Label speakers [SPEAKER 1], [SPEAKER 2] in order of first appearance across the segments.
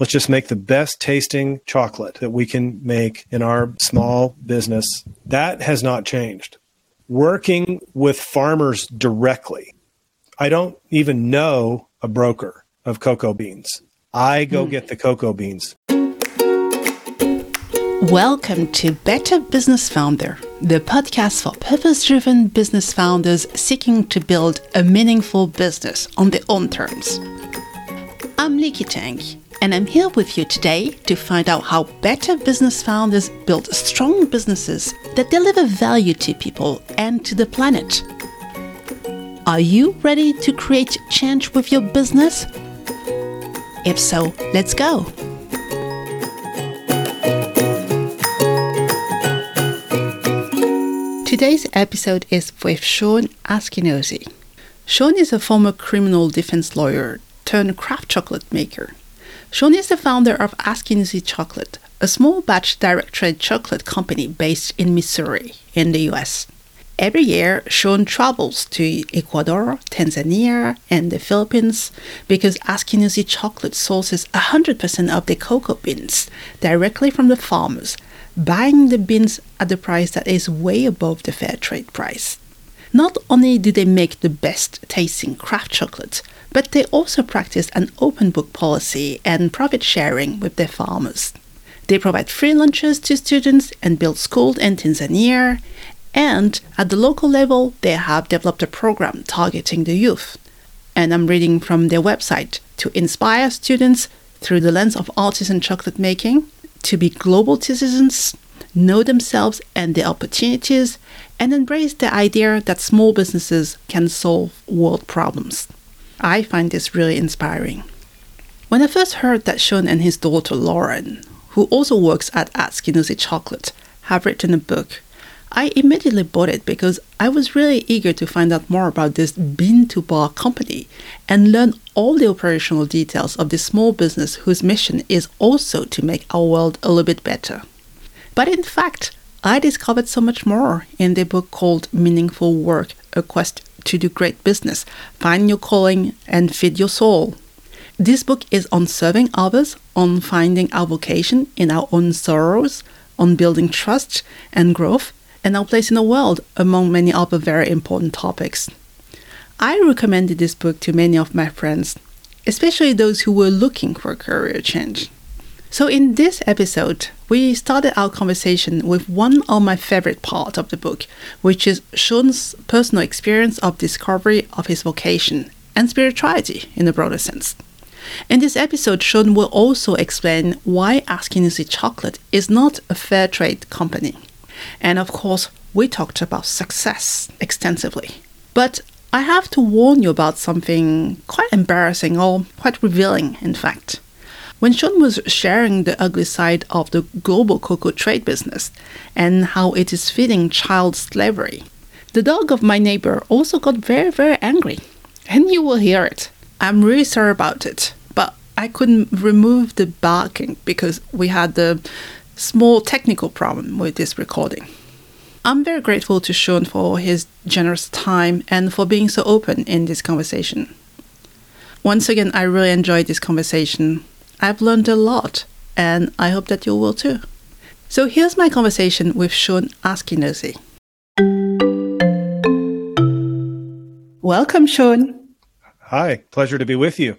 [SPEAKER 1] Let's just make the best tasting chocolate that we can make in our small business. That has not changed. Working with farmers directly. I don't even know a broker of cocoa beans. I go mm. get the cocoa beans.
[SPEAKER 2] Welcome to Better Business Founder, the podcast for purpose driven business founders seeking to build a meaningful business on their own terms. I'm Nikki Tang, and I'm here with you today to find out how better business founders build strong businesses that deliver value to people and to the planet. Are you ready to create change with your business? If so, let's go. Today's episode is with Sean Askinosie. Sean is a former criminal defense lawyer turned craft chocolate maker. Sean is the founder of Askinosie Chocolate, a small batch direct trade chocolate company based in Missouri, in the US. Every year, Sean travels to Ecuador, Tanzania, and the Philippines because Askinosie Chocolate sources 100% of the cocoa beans directly from the farmers buying the beans at a price that is way above the fair trade price. Not only do they make the best tasting craft chocolate, but they also practice an open book policy and profit sharing with their farmers. They provide free lunches to students and build schools in Tanzania, and at the local level, they have developed a program targeting the youth. And I'm reading from their website to inspire students through the lens of artisan chocolate making to be global citizens, know themselves and their opportunities, and embrace the idea that small businesses can solve world problems. I find this really inspiring. When I first heard that Sean and his daughter Lauren, who also works at Askinosie Chocolate, have written a book, I immediately bought it because I was really eager to find out more about this bean to bar company and learn all the operational details of this small business whose mission is also to make our world a little bit better. But in fact, I discovered so much more in the book called Meaningful Work A Quest to Do Great Business Find Your Calling and Feed Your Soul. This book is on serving others, on finding our vocation in our own sorrows, on building trust and growth, and our place in the world, among many other very important topics. I recommended this book to many of my friends, especially those who were looking for a career change. So, in this episode, we started our conversation with one of my favorite parts of the book, which is Sean's personal experience of discovery of his vocation and spirituality in a broader sense. In this episode, Sean will also explain why Askinosie Chocolate is not a fair trade company. And of course, we talked about success extensively. But I have to warn you about something quite embarrassing or quite revealing, in fact. When Sean was sharing the ugly side of the global cocoa trade business and how it is feeding child slavery, the dog of my neighbor also got very, very angry. And you will hear it. I'm really sorry about it, but I couldn't remove the barking because we had the small technical problem with this recording. I'm very grateful to Sean for his generous time and for being so open in this conversation. Once again, I really enjoyed this conversation. I've learned a lot, and I hope that you will too. So here's my conversation with Sean Askinosie. Welcome, Sean.
[SPEAKER 1] Hi, pleasure to be with you.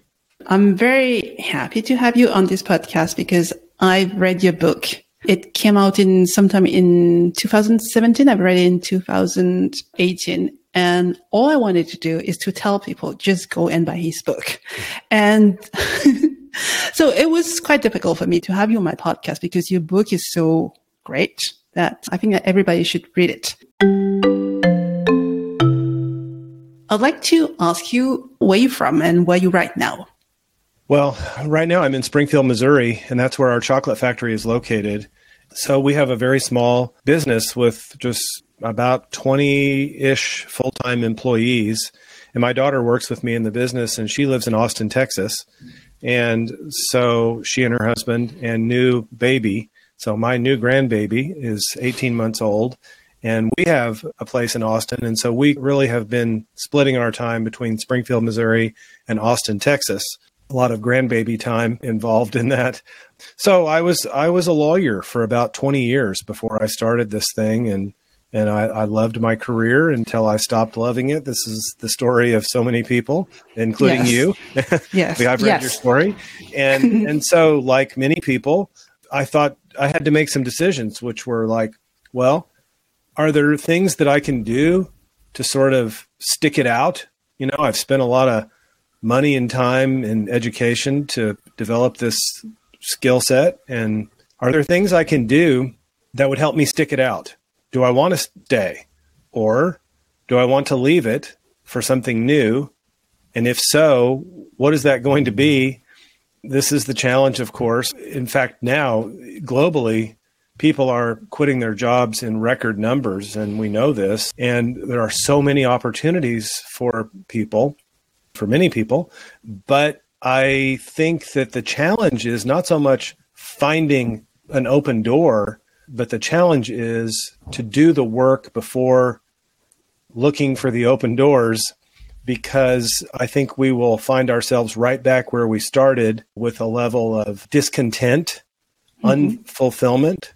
[SPEAKER 2] I'm very happy to have you on this podcast because I've read your book it came out in sometime in 2017. I've read it in 2018. And all I wanted to do is to tell people just go and buy his book. And so it was quite difficult for me to have you on my podcast because your book is so great that I think that everybody should read it. I'd like to ask you where you're from and where you're right now.
[SPEAKER 1] Well, right now I'm in Springfield, Missouri, and that's where our chocolate factory is located. So we have a very small business with just about 20 ish full time employees. And my daughter works with me in the business, and she lives in Austin, Texas. And so she and her husband and new baby, so my new grandbaby is 18 months old. And we have a place in Austin. And so we really have been splitting our time between Springfield, Missouri and Austin, Texas. a lot of grandbaby time involved in that. So I was I was a lawyer for about 20 years before I started this thing and and I, I loved my career until I stopped loving it. This is the story of so many people, including
[SPEAKER 2] Yes.
[SPEAKER 1] you.
[SPEAKER 2] Yes.
[SPEAKER 1] I've read
[SPEAKER 2] yes.
[SPEAKER 1] your story. And and so like many people, I thought I had to make some decisions which were like, well, are there things that I can do to sort of stick it out? You know, I've spent a lot of money and time and education to develop this skill set and are there things I can do that would help me stick it out? Do I want to stay or do I want to leave it for something new? And if so, what is that going to be? This is the challenge, of course. In fact, now globally, people are quitting their jobs in record numbers, and we know this. And there are so many opportunities for people, for many people. But I think that the challenge is not so much finding an open door, but the challenge is to do the work before looking for the open doors because I think we will find ourselves right back where we started with a level of discontent, mm-hmm. unfulfillment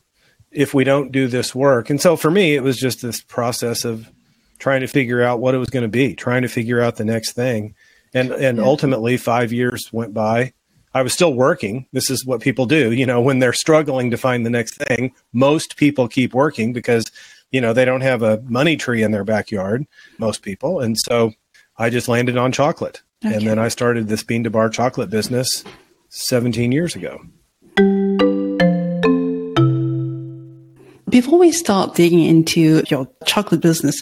[SPEAKER 1] if we don't do this work. And so for me, it was just this process of trying to figure out what it was going to be, trying to figure out the next thing. And and ultimately 5 years went by. I was still working. This is what people do, you know, when they're struggling to find the next thing, most people keep working because you know, they don't have a money tree in their backyard, most people. And so I just landed on chocolate.
[SPEAKER 2] Okay.
[SPEAKER 1] And then I started this bean to bar chocolate business 17 years ago.
[SPEAKER 2] Before we start digging into your chocolate business,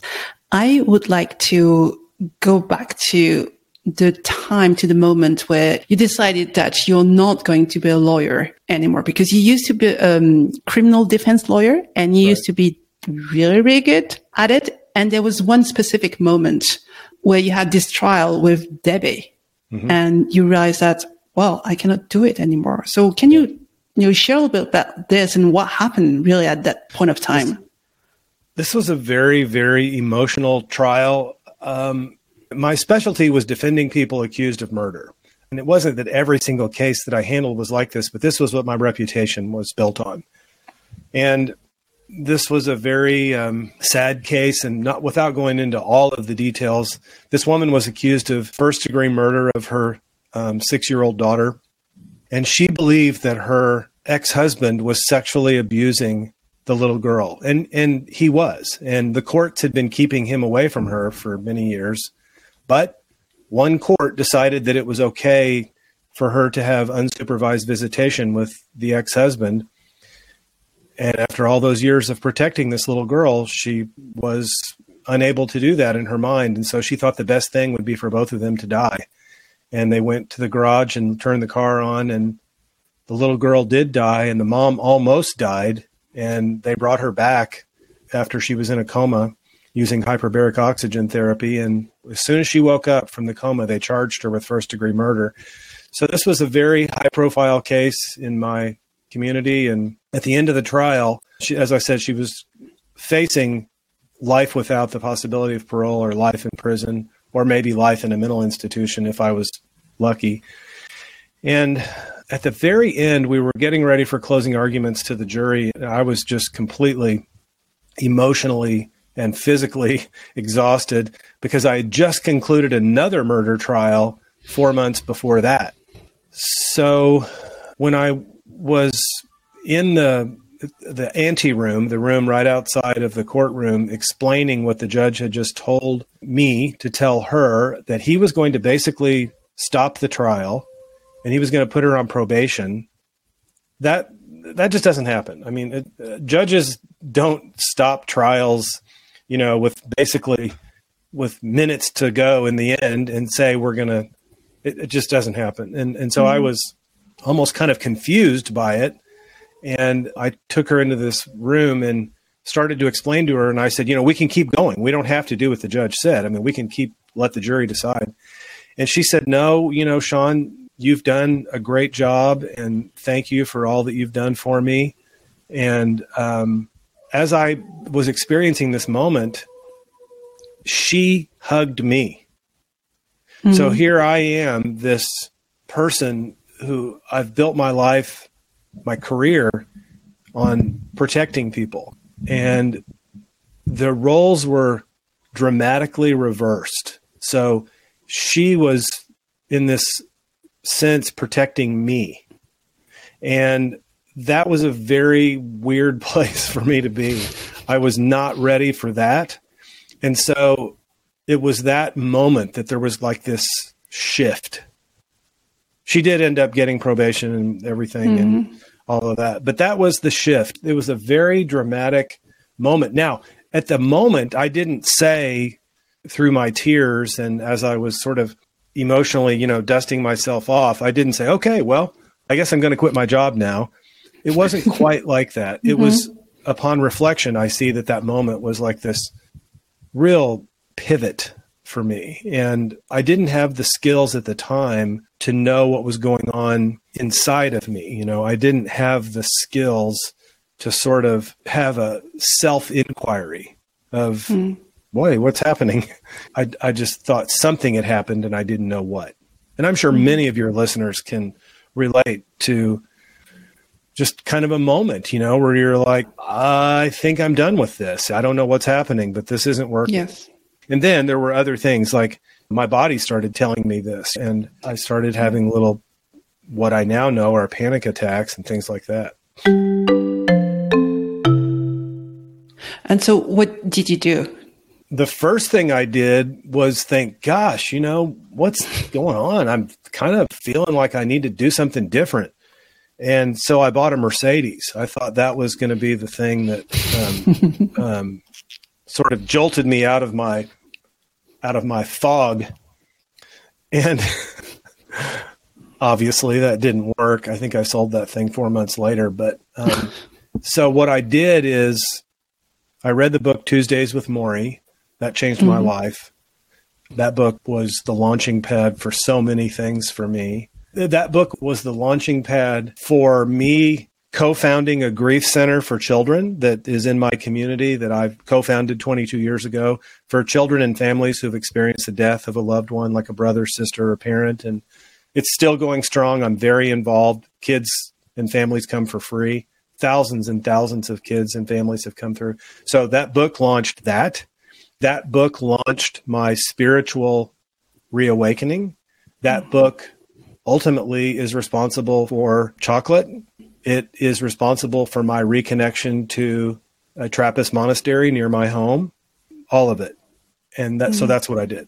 [SPEAKER 2] I would like to go back to the time to the moment where you decided that you're not going to be a lawyer anymore because you used to be a um, criminal defense lawyer and you used to be really, really good at it. And there was one specific moment where you had this trial with Debbie and you realized that, well, I cannot do it anymore. So can you, you know, share a little bit about this and what happened really at that point of time?
[SPEAKER 1] This was a very, very emotional trial. Um, my specialty was defending people accused of murder. And it wasn't that every single case that I handled was like this, but this was what my reputation was built on. And this was a very um, sad case, and not without going into all of the details. This woman was accused of first degree murder of her um, six year old daughter, and she believed that her ex husband was sexually abusing the little girl, and and he was, and the courts had been keeping him away from her for many years, but one court decided that it was okay for her to have unsupervised visitation with the ex husband and after all those years of protecting this little girl, she was unable to do that in her mind. And so she thought the best thing would be for both of them to die. And they went to the garage and turned the car on, and the little girl did die, and the mom almost died. And they brought her back after she was in a coma using hyperbaric oxygen therapy. And as soon as she woke up from the coma, they charged her with first degree murder. So this was a very high profile case in my community. And at the end of the trial, she, as I said, she was facing life without the possibility of parole or life in prison or maybe life in a mental institution if I was lucky. And at the very end, we were getting ready for closing arguments to the jury. I was just completely emotionally and physically exhausted because I had just concluded another murder trial four months before that. So when I was in the the ante room, the room right outside of the courtroom, explaining what the judge had just told me to tell her that he was going to basically stop the trial and he was going to put her on probation. That that just doesn't happen. I mean, it, uh, judges don't stop trials, you know, with basically with minutes to go in the end and say we're going to. It, it just doesn't happen. And and so I was almost kind of confused by it. And I took her into this room and started to explain to her. And I said, you know, we can keep going. We don't have to do what the judge said. I mean, we can keep, let the jury decide. And she said, no, you know, Sean, you've done a great job. And thank you for all that you've done for me. And um, as I was experiencing this moment, she hugged me. So hmm. here I am, this person who I've built my life, my career on protecting people. And the roles were dramatically reversed. So she was, in this sense, protecting me. And that was a very weird place for me to be. I was not ready for that. And so it was that moment that there was like this shift. She did end up getting probation and everything mm-hmm. and all of that. But that was the shift. It was a very dramatic moment. Now, at the moment, I didn't say through my tears and as I was sort of emotionally, you know, dusting myself off, I didn't say, okay, well, I guess I'm going to quit my job now. It wasn't quite like that. It mm-hmm. was upon reflection, I see that that moment was like this real pivot for me. And I didn't have the skills at the time to know what was going on inside of me. You know, I didn't have the skills to sort of have a self inquiry of, mm. boy, what's happening? I, I just thought something had happened and I didn't know what. And I'm sure mm. many of your listeners can relate to just kind of a moment, you know, where you're like, I think I'm done with this. I don't know what's happening, but this isn't working.
[SPEAKER 2] Yes.
[SPEAKER 1] And then there were other things like my body started telling me this, and I started having little, what I now know are panic attacks and things like that.
[SPEAKER 2] And so, what did you do?
[SPEAKER 1] The first thing I did was think, gosh, you know, what's going on? I'm kind of feeling like I need to do something different. And so I bought a Mercedes. I thought that was going to be the thing that um, um, sort of jolted me out of my out of my fog. And obviously that didn't work. I think I sold that thing four months later. But um, so what I did is I read the book Tuesdays with Morrie. That changed mm-hmm. my life. That book was the launching pad for so many things for me. That book was the launching pad for me co-founding a grief center for children that is in my community that I've co-founded 22 years ago for children and families who've experienced the death of a loved one like a brother, sister, or parent and it's still going strong. I'm very involved. Kids and families come for free. Thousands and thousands of kids and families have come through. So that book launched that. That book launched my spiritual reawakening. That book ultimately is responsible for chocolate it is responsible for my reconnection to a Trappist monastery near my home, all of it. And that, mm. so that's what I did.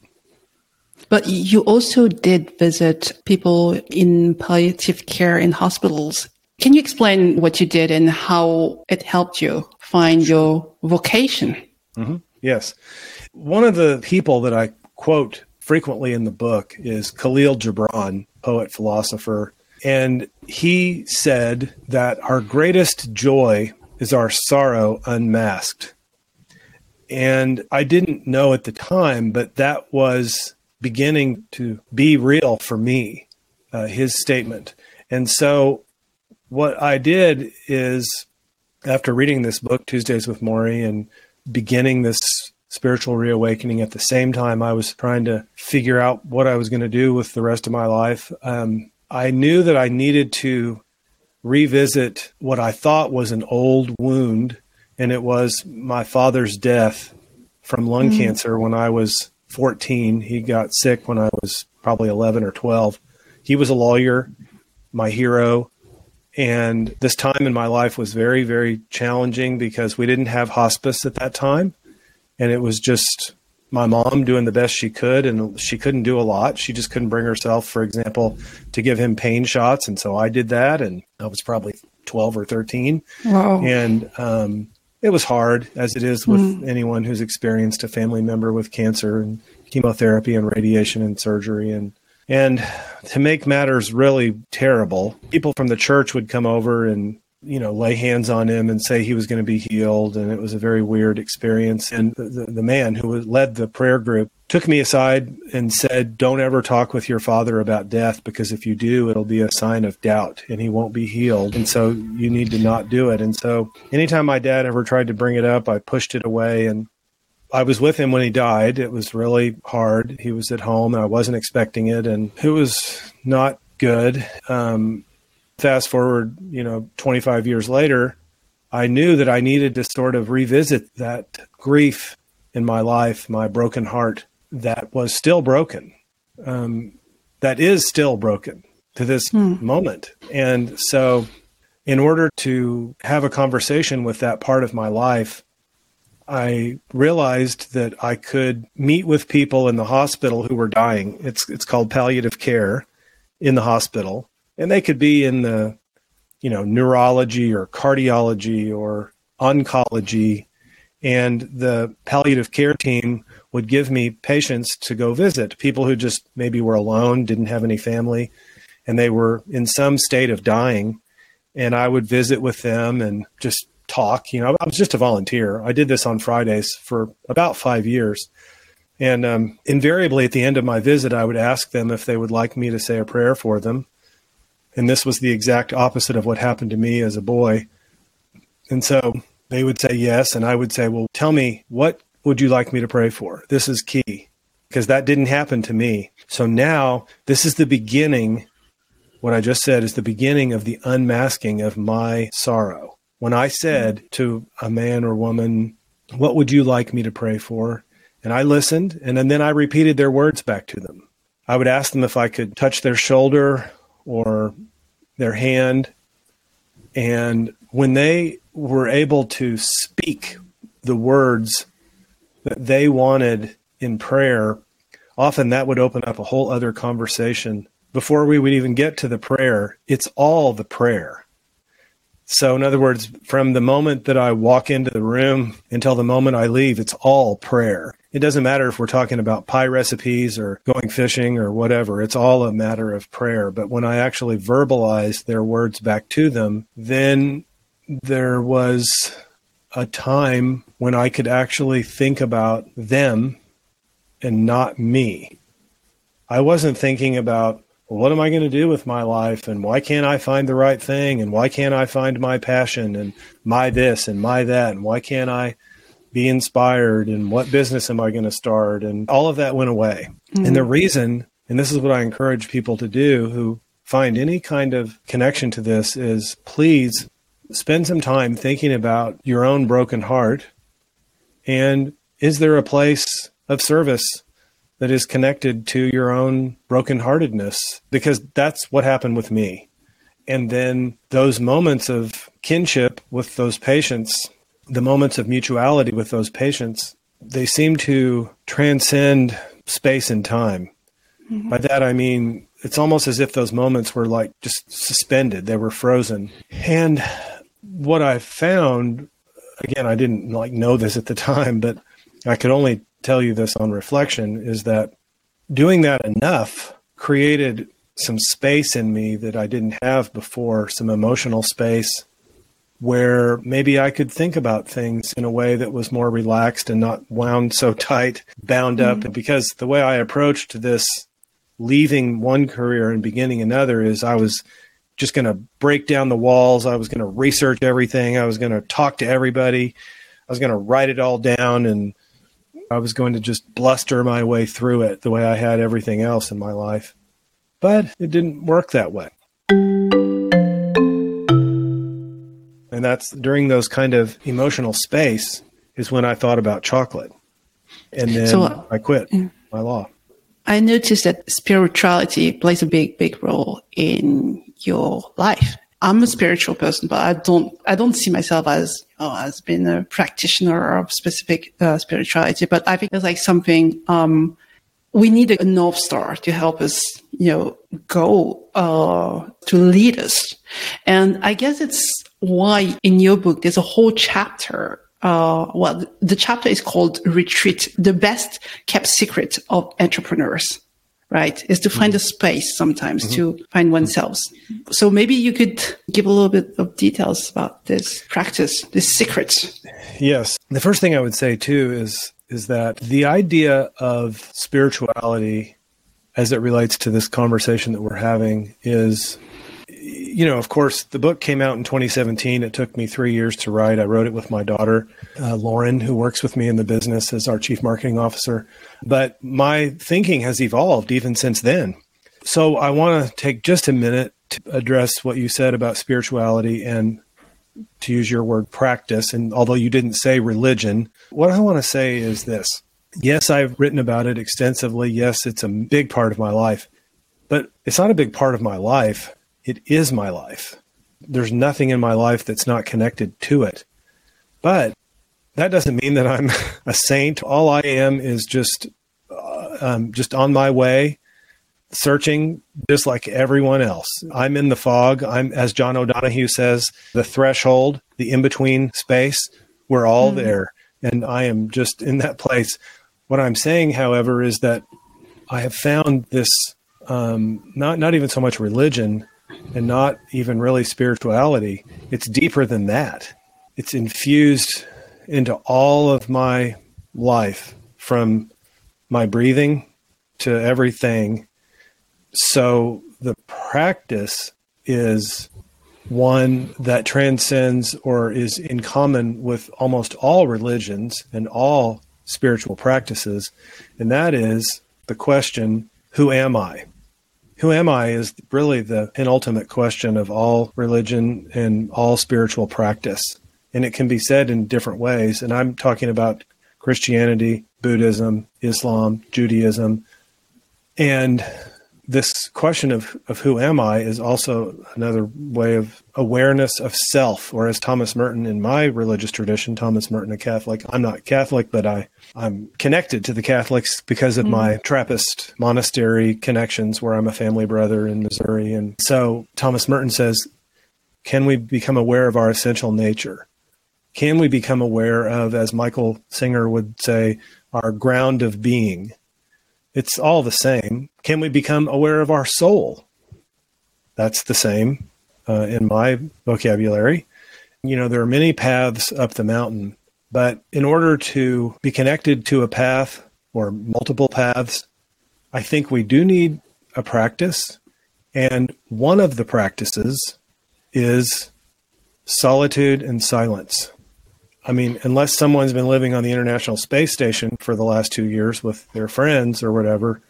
[SPEAKER 2] But you also did visit people in palliative care in hospitals. Can you explain what you did and how it helped you find your vocation?
[SPEAKER 1] Mm-hmm. Yes. One of the people that I quote frequently in the book is Kahlil Gibran, poet, philosopher, and he said that our greatest joy is our sorrow unmasked. And I didn't know at the time, but that was beginning to be real for me, uh, his statement. And so what I did is, after reading this book, Tuesdays with Morrie, and beginning this spiritual reawakening at the same time, I was trying to figure out what I was going to do with the rest of my life. Um, I knew that I needed to revisit what I thought was an old wound, and it was my father's death from lung mm-hmm. cancer when I was 14. He got sick when I was probably 11 or 12. He was a lawyer, my hero. And this time in my life was very, very challenging because we didn't have hospice at that time. And it was just my mom doing the best she could and she couldn't do a lot she just couldn't bring herself for example to give him pain shots and so i did that and i was probably 12 or 13 wow. and um, it was hard as it is with mm. anyone who's experienced a family member with cancer and chemotherapy and radiation and surgery and and to make matters really terrible people from the church would come over and you know, lay hands on him and say he was going to be healed. And it was a very weird experience. And the, the man who led the prayer group took me aside and said, Don't ever talk with your father about death because if you do, it'll be a sign of doubt and he won't be healed. And so you need to not do it. And so anytime my dad ever tried to bring it up, I pushed it away. And I was with him when he died. It was really hard. He was at home and I wasn't expecting it. And it was not good. Um, fast forward, you know, 25 years later, I knew that I needed to sort of revisit that grief in my life, my broken heart that was still broken, um, that is still broken to this hmm. moment. And so, in order to have a conversation with that part of my life, I realized that I could meet with people in the hospital who were dying. It's it's called palliative care in the hospital, and they could be in the you know neurology or cardiology or oncology, and the palliative care team would give me patients to go visit people who just maybe were alone, didn't have any family, and they were in some state of dying, and I would visit with them and just talk. You know, I was just a volunteer. I did this on Fridays for about five years. And um, invariably at the end of my visit, I would ask them if they would like me to say a prayer for them. And this was the exact opposite of what happened to me as a boy. And so they would say yes. And I would say, well, tell me, what would you like me to pray for? This is key because that didn't happen to me. So now this is the beginning. What I just said is the beginning of the unmasking of my sorrow. When I said to a man or woman, What would you like me to pray for? And I listened, and then I repeated their words back to them. I would ask them if I could touch their shoulder or their hand. And when they were able to speak the words that they wanted in prayer, often that would open up a whole other conversation. Before we would even get to the prayer, it's all the prayer. So, in other words, from the moment that I walk into the room until the moment I leave, it's all prayer. It doesn't matter if we're talking about pie recipes or going fishing or whatever. It's all a matter of prayer. But when I actually verbalized their words back to them, then there was a time when I could actually think about them and not me. I wasn't thinking about well, what am I going to do with my life? And why can't I find the right thing? And why can't I find my passion and my this and my that? And why can't I be inspired? And what business am I going to start? And all of that went away. Mm-hmm. And the reason, and this is what I encourage people to do who find any kind of connection to this, is please spend some time thinking about your own broken heart. And is there a place of service that is connected to your own brokenheartedness because that's what happened with me. And then those moments of kinship with those patients, the moments of mutuality with those patients, they seem to transcend space and time. Mm-hmm. By that I mean it's almost as if those moments were like just suspended, they were frozen. And what I found again, I didn't like know this at the time, but I could only tell you this on reflection is that doing that enough created some space in me that I didn't have before, some emotional space where maybe I could think about things in a way that was more relaxed and not wound so tight, bound up. Mm-hmm. Because the way I approached this leaving one career and beginning another is I was just going to break down the walls. I was going to research everything. I was going to talk to everybody. I was going to write it all down and I was going to just bluster my way through it the way I had everything else in my life. But it didn't work that way. And that's during those kind of emotional space is when I thought about chocolate. And then so, I quit my law.
[SPEAKER 2] I noticed that spirituality plays a big, big role in your life. I'm a spiritual person, but I don't I don't see myself as oh, as being a practitioner of specific uh, spirituality. But I think it's like something um, we need a north star to help us, you know, go uh, to lead us. And I guess it's why in your book there's a whole chapter. Uh, well, the chapter is called "Retreat: The Best Kept Secret of Entrepreneurs." right? Is to find mm-hmm. a space sometimes mm-hmm. to find oneself. So maybe you could give a little bit of details about this practice, this secret.
[SPEAKER 1] Yes. The first thing I would say too is is that the idea of spirituality as it relates to this conversation that we're having is you know, of course, the book came out in 2017. It took me three years to write. I wrote it with my daughter, uh, Lauren, who works with me in the business as our chief marketing officer. But my thinking has evolved even since then. So I want to take just a minute to address what you said about spirituality and to use your word practice. And although you didn't say religion, what I want to say is this. Yes, I've written about it extensively. Yes, it's a big part of my life, but it's not a big part of my life. It is my life. There's nothing in my life that's not connected to it. But that doesn't mean that I'm a saint. All I am is just uh, um, just on my way, searching just like everyone else. I'm in the fog. I'm, as John O'Donohue says, the threshold, the in between space. We're all mm-hmm. there, and I am just in that place. What I'm saying, however, is that I have found this um, not not even so much religion, and not even really spirituality. It's deeper than that. It's infused into all of my life from my breathing to everything. So the practice is one that transcends or is in common with almost all religions and all spiritual practices. And that is the question, who am I? Who am I is really the penultimate question of all religion and all spiritual practice and it can be said in different ways. And I'm talking about Christianity, Buddhism, Islam, Judaism. And this question of, of who am I is also another way of awareness of self, or as Thomas Merton in my religious tradition, Thomas Merton, a Catholic, I'm not Catholic, but I, I'm connected to the Catholics because of mm. my Trappist monastery connections where I'm a family brother in Missouri. And so Thomas Merton says, can we become aware of our essential nature? can we become aware of, as Michael Singer would say, our ground of being? It's all the same. Can we become aware of our soul? That's the same uh, in my vocabulary. You know, there are many paths up the mountain, but in order to be connected to a path or multiple paths, I think we do need a practice. And one of the practices is solitude and silence. I mean, unless someone's been living on the International Space Station for the last two years with their friends or whatever,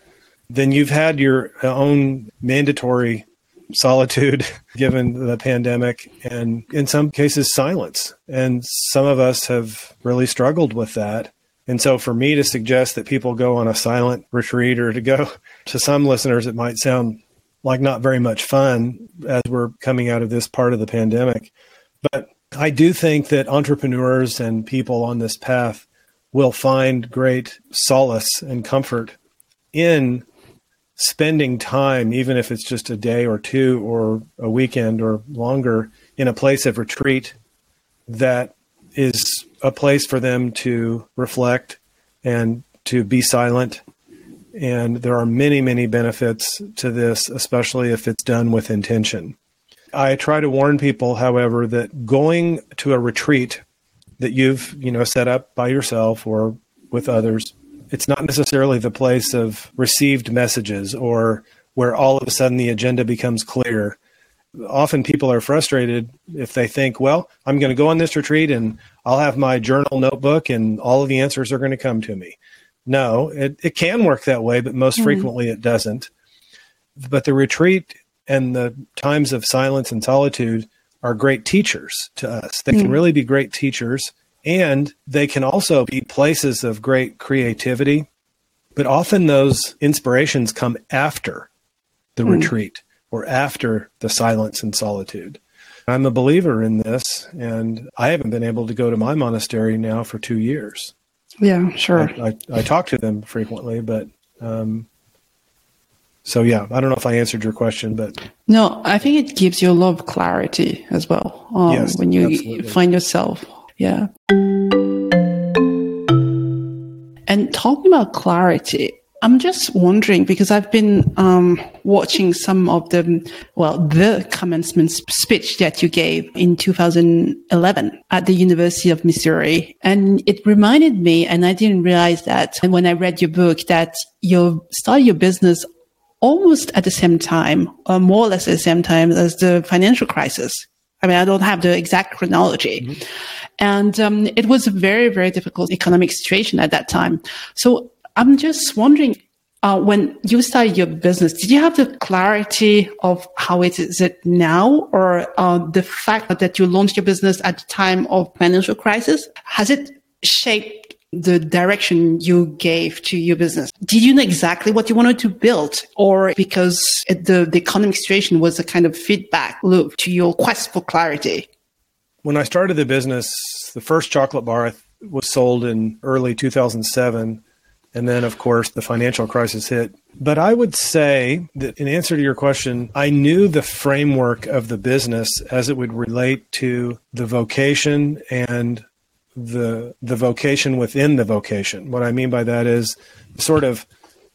[SPEAKER 1] then you've had your own mandatory solitude given the pandemic and in some cases silence. And some of us have really struggled with that. And so for me to suggest that people go on a silent retreat or to go to some listeners, it might sound like not very much fun as we're coming out of this part of the pandemic. But I do think that entrepreneurs and people on this path will find great solace and comfort in spending time, even if it's just a day or two or a weekend or longer, in a place of retreat that is a place for them to reflect and to be silent. And there are many, many benefits to this, especially if it's done with intention. I try to warn people, however, that going to a retreat that you've, you know, set up by yourself or with others, it's not necessarily the place of received messages or where all of a sudden the agenda becomes clear. Often people are frustrated if they think, well, I'm going to go on this retreat and I'll have my journal notebook and all of the answers are going to come to me. No, it, it can work that way, but most mm-hmm. frequently it doesn't. But the retreat and the times of silence and solitude are great teachers to us. They mm. can hmm. really be great teachers and they can also be places of great creativity. But often those inspirations come after the mm. retreat or after the silence and solitude. I'm a believer in this, and I haven't been able to go to my monastery now for two years.
[SPEAKER 2] Yeah, sure.
[SPEAKER 1] I, I, I talk to them frequently, but um, so yeah, I don't know if I answered your question, but
[SPEAKER 2] no, I think it gives you a lot of clarity as well um, yes, when you absolutely. find yourself. Yeah. And talking about clarity, I'm just wondering because I've been um, watching some of the, well, the commencement speech that you gave in 2011 at the University of Missouri. And it reminded me, and I didn't realize that and when I read your book, that you started your business almost at the same time, or more or less at the same time as the financial crisis. I mean, I don't have the exact chronology. Mm-hmm. And um, it was a very, very difficult economic situation at that time. So I'm just wondering, uh, when you started your business, did you have the clarity of how it is it now, or uh, the fact that you launched your business at the time of financial crisis has it shaped the direction you gave to your business? Did you know exactly what you wanted to build, or because the the economic situation was a kind of feedback loop to your quest for clarity?
[SPEAKER 1] When I started the business, the first chocolate bar was sold in early 2007 and then, of course, the financial crisis hit. But I would say that in answer to your question, I knew the framework of the business as it would relate to the vocation and the the vocation within the vocation. What I mean by that is sort of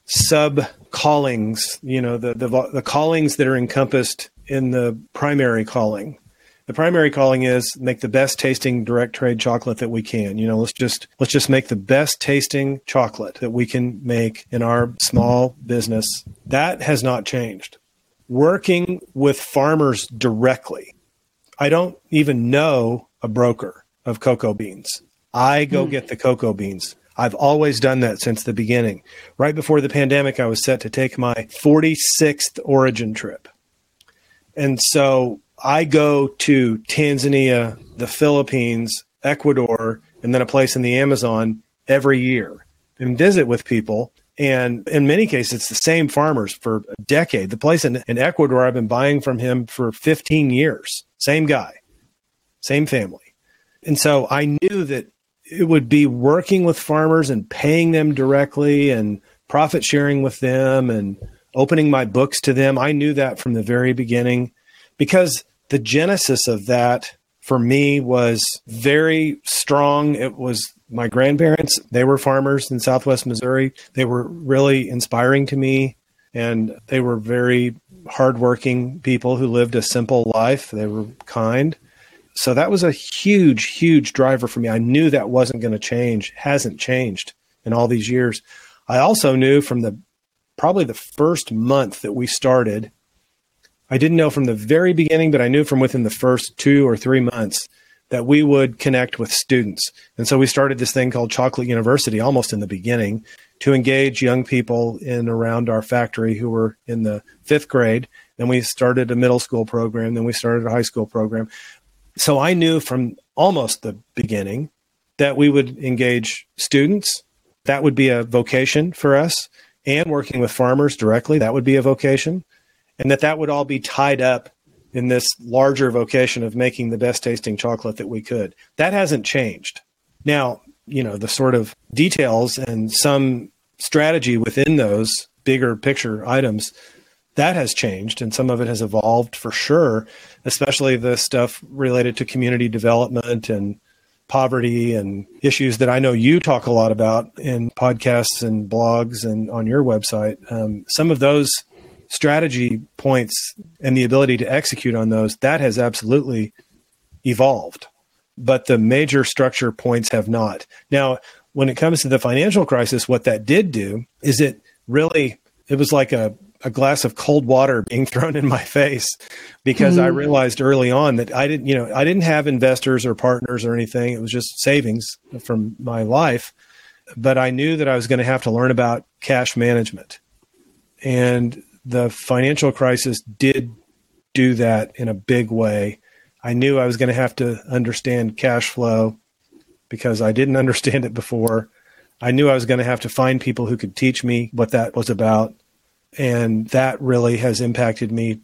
[SPEAKER 1] sub callings, you know, the, the the callings that are encompassed in the primary calling the primary calling is make the best tasting direct trade chocolate that we can. You know, let's just let's just make the best tasting chocolate that we can make in our small business. That has not changed. Working with farmers directly. I don't even know a broker of cocoa beans. I go mm. get the cocoa beans. I've always done that since the beginning. Right before the pandemic, I was set to take my 46th origin trip. And so I go to Tanzania, the Philippines, Ecuador, and then a place in the Amazon every year and visit with people. And in many cases, it's the same farmers for a decade. The place in, in Ecuador, I've been buying from him for 15 years. Same guy, same family. And so I knew that it would be working with farmers and paying them directly and profit sharing with them and opening my books to them. I knew that from the very beginning because the genesis of that for me was very strong. It was my grandparents, they were farmers in Southwest Missouri. They were really inspiring to me, and they were very hardworking people who lived a simple life. They were kind. So that was a huge, huge driver for me. I knew that wasn't going to change, hasn't changed in all these years. I also knew from the probably the first month that we started I didn't know from the very beginning, but I knew from within the first two or three months that we would connect with students. And so we started this thing called Chocolate University almost in the beginning to engage young people in around our factory who were in the fifth grade. Then we started a middle school program. Then we started a high school program. So I knew from almost the beginning that we would engage students. That would be a vocation for us. And working with farmers directly, that would be a vocation and that that would all be tied up in this larger vocation of making the best tasting chocolate that we could. That hasn't changed. Now, you know, the sort of details and some strategy within those bigger picture items that has changed and some of it has evolved for sure, especially the stuff related to community development and poverty and issues that I know you talk a lot about in podcasts and blogs and on your website. Um, some of those strategy points and the ability to execute on those, that has absolutely evolved. But the major structure points have not. Now, when it comes to the financial crisis, what that did do is it really, it was like a, a glass of cold water being thrown in my face because mm. I realized early on that I didn't, you know, I didn't have investors or partners or anything. It was just savings from my life. But I knew that I was going to have to learn about cash management. And the financial crisis did do that in a big way. I knew I was going to have to understand cash flow because I didn't understand it before. I knew I was going to have to find people who could teach me what that was about. And that really has impacted me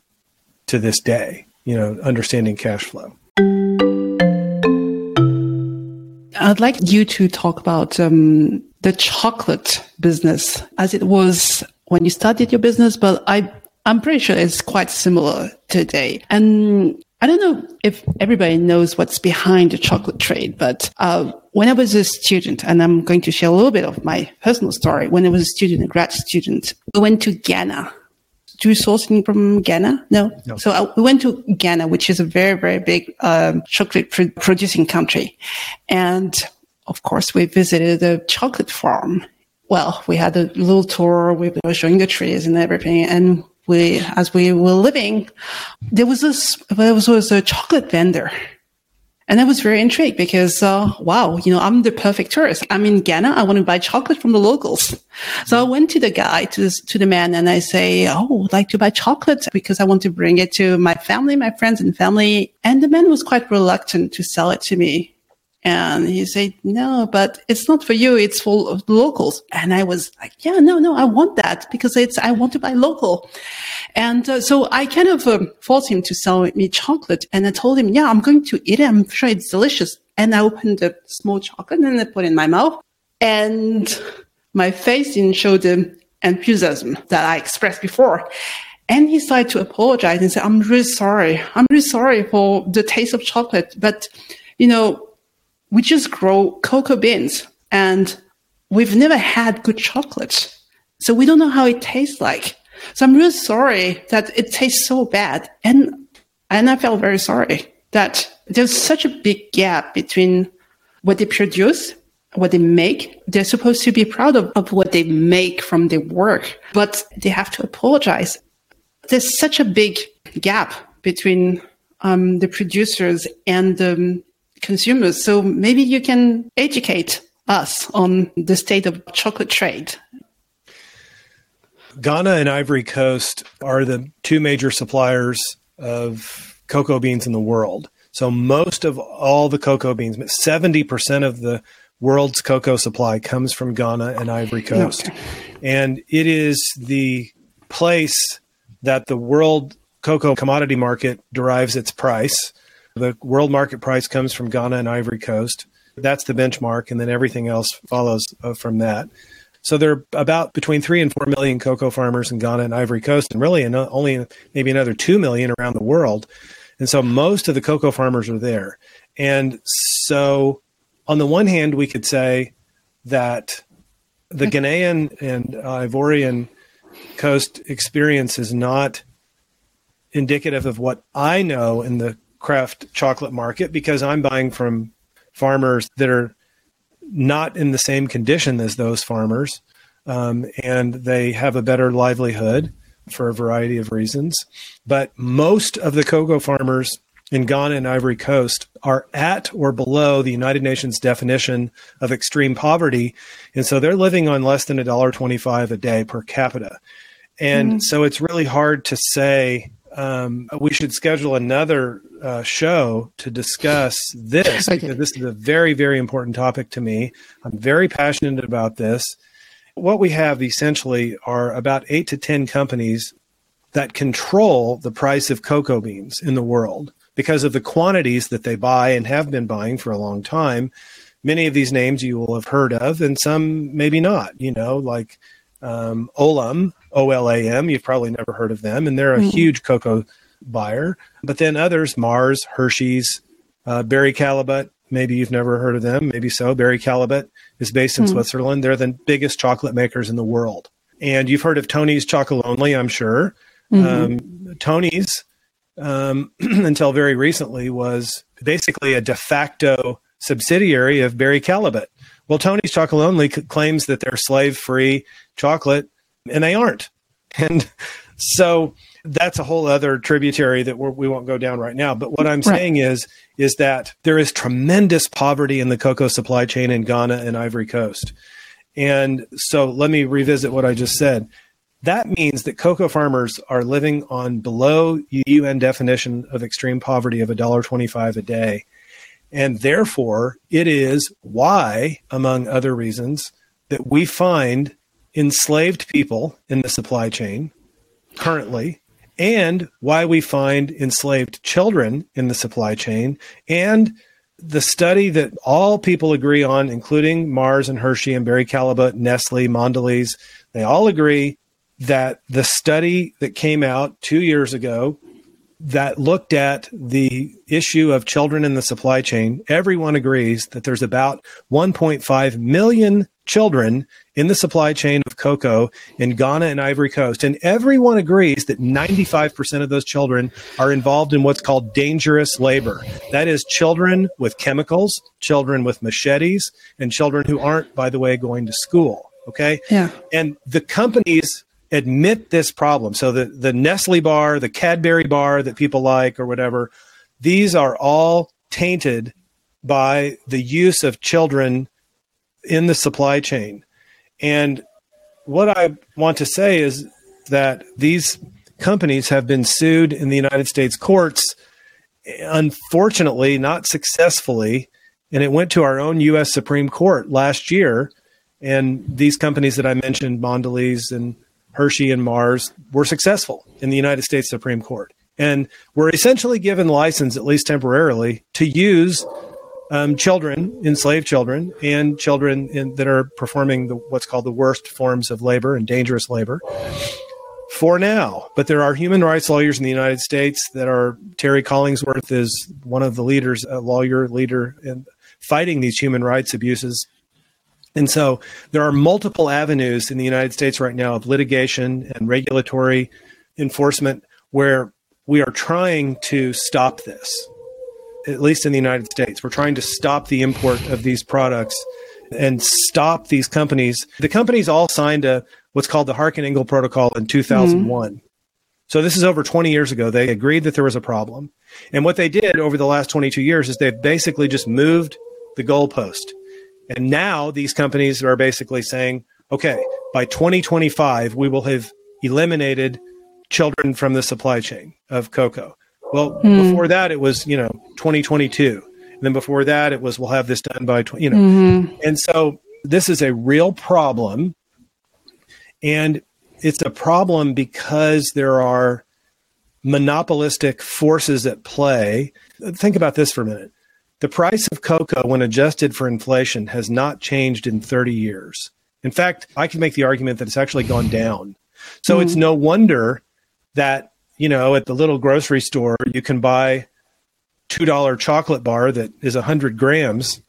[SPEAKER 1] to this day, you know, understanding cash flow.
[SPEAKER 2] I'd like you to talk about um, the chocolate business as it was when you started your business, but I, I'm pretty sure it's quite similar today. And I don't know if everybody knows what's behind the chocolate trade, but uh, when I was a student, and I'm going to share a little bit of my personal story. When I was a student, a grad student, we went to Ghana. Do you sourcing from Ghana? No. no. So uh, we went to Ghana, which is a very, very big um, chocolate pr- producing country, and of course, we visited a chocolate farm well, we had a little tour. We were showing the trees and everything. And we, as we were living, there was this, there was, was a chocolate vendor. And I was very intrigued because, uh, wow, you know, I'm the perfect tourist. I'm in Ghana. I want to buy chocolate from the locals. So I went to the guy, to, this, to the man, and I say, Oh, I'd like to buy chocolate because I want to bring it to my family, my friends and family. And the man was quite reluctant to sell it to me. And he said, no, but it's not for you. It's for locals. And I was like, yeah, no, no, I want that because it's, I want to buy local. And uh, so I kind of um, forced him to sell me chocolate. And I told him, yeah, I'm going to eat it. I'm sure it's delicious. And I opened a small chocolate and I put it in my mouth. And my face didn't show the enthusiasm that I expressed before. And he started to apologize and say, I'm really sorry. I'm really sorry for the taste of chocolate. But, you know, we just grow cocoa beans and we've never had good chocolate. So we don't know how it tastes like. So I'm really sorry that it tastes so bad. And, and I felt very sorry that there's such a big gap between what they produce, what they make. They're supposed to be proud of, of what they make from their work, but they have to apologize. There's such a big gap between um, the producers and the consumers. So maybe you can educate us on the state of chocolate trade.
[SPEAKER 1] Ghana and Ivory Coast are the two major suppliers of cocoa beans in the world. So most of all the cocoa beans, 70% of the world's cocoa supply comes from Ghana and Ivory Coast. Okay. And it is the place that the world cocoa commodity market derives its price. The world market price comes from Ghana and Ivory Coast. That's the benchmark, and then everything else follows uh, from that. So there are about between three and four million cocoa farmers in Ghana and Ivory Coast, and really only maybe another two million around the world. And so most of the cocoa farmers are there. And so, on the one hand, we could say that the Ghanaian and Ivorian coast experience is not indicative of what I know in the craft chocolate market because I'm buying from farmers that are not in the same condition as those farmers, um, and they have a better livelihood for a variety of reasons. But most of the cocoa farmers in Ghana and Ivory Coast are at or below the United Nations definition of extreme poverty, and so they're living on less than a dollar twenty-five a day per capita. And mm-hmm. so it's really hard to say um, we should schedule another uh, show to discuss this okay. because this is a very, very important topic to me. I'm very passionate about this. What we have essentially are about eight to 10 companies that control the price of cocoa beans in the world because of the quantities that they buy and have been buying for a long time. Many of these names you will have heard of, and some maybe not, you know, like um, Olam, O L A M. You've probably never heard of them, and they're a mm-hmm. huge cocoa buyer. But then others, Mars, Hershey's, uh, Barry Callebaut. Maybe you've never heard of them. Maybe so. Barry Callebaut is based in mm-hmm. Switzerland. They're the biggest chocolate makers in the world. And you've heard of Tony's Chocolonely, I'm sure. Mm-hmm. Um, Tony's, um, until very recently, was basically a de facto subsidiary of Barry Callebaut. Well, Tony's Chocolonely c- claims that they're slave free chocolate, and they aren't. And so that's a whole other tributary that we're, we will not go down right now. But what I'm right. saying is, is that there is tremendous poverty in the cocoa supply chain in Ghana and Ivory Coast. And so let me revisit what I just said. That means that cocoa farmers are living on below UN definition of extreme poverty of $1.25 a day. And therefore, it is why, among other reasons, that we find enslaved people in the supply chain currently, and why we find enslaved children in the supply chain, and the study that all people agree on, including Mars and Hershey and Barry Callebaut, Nestle, Mondelez, they all agree that the study that came out two years ago that looked at the issue of children in the supply chain, everyone agrees that there's about 1.5 million children in the supply chain of cocoa in Ghana and Ivory Coast. And everyone agrees that 95% of those children are involved in what's called dangerous labor. That is, children with chemicals, children with machetes, and children who aren't, by the way, going to school. Okay.
[SPEAKER 2] Yeah.
[SPEAKER 1] And the companies admit this problem. So the, the Nestle bar, the Cadbury bar that people like or whatever, these are all tainted by the use of children in the supply chain. And what I want to say is that these companies have been sued in the United States courts, unfortunately, not successfully. And it went to our own U.S. Supreme Court last year. And these companies that I mentioned, Mondelez and Hershey and Mars, were successful in the United States Supreme Court. And were essentially given license, at least temporarily, to use um, children, enslaved children, and children in, that are performing the, what's called the worst forms of labor and dangerous labor for now. But there are human rights lawyers in the United States that are Terry Collingsworth is one of the leaders, a lawyer leader in fighting these human rights abuses. And so there are multiple avenues in the United States right now of litigation and regulatory enforcement where we are trying to stop this. At least in the United States, we're trying to stop the import of these products and stop these companies. The companies all signed a what's called the Harkin-Engel Protocol in 2001. Mm-hmm. So this is over 20 years ago. They agreed that there was a problem. And what they did over the last 22 years is they've basically just moved the goalpost. And now these companies are basically saying, okay, by 2025, we will have eliminated children from the supply chain of cocoa. Well, mm. before that, it was, you know, 2022. And then before that, it was, we'll have this done by, you know. Mm-hmm. And so this is a real problem and it's a problem because there are monopolistic forces at play. Think about this for a minute. The price of cocoa, when adjusted for inflation, has not changed in 30 years. In fact, I can make the argument that it's actually gone down. So mm. it's no wonder that, you know, at the little grocery store, you can buy $2 chocolate bar that is 100 grams,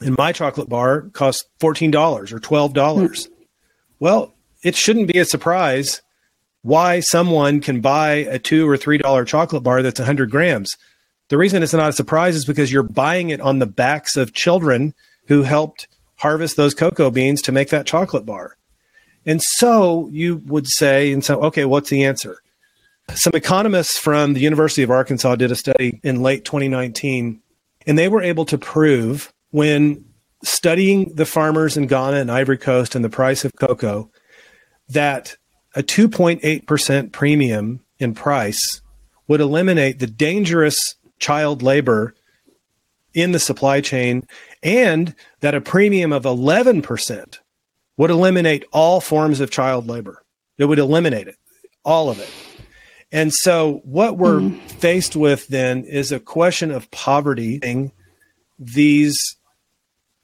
[SPEAKER 1] and my chocolate bar costs $14 or $12. Mm. Well, it shouldn't be a surprise why someone can buy a two or three dollar chocolate bar that's 100 grams. The reason it's not a surprise is because you're buying it on the backs of children who helped harvest those cocoa beans to make that chocolate bar. And so you would say, and so, okay, what's the answer? Some economists from the University of Arkansas did a study in late 2019, and they were able to prove when studying the farmers in Ghana and Ivory Coast and the price of cocoa, that a 2.8% premium in price would eliminate the dangerous child labor in the supply chain and that a premium of 11% would eliminate all forms of child labor. It would eliminate it, all of it. And so, what we're mm. faced with then is a question of poverty. These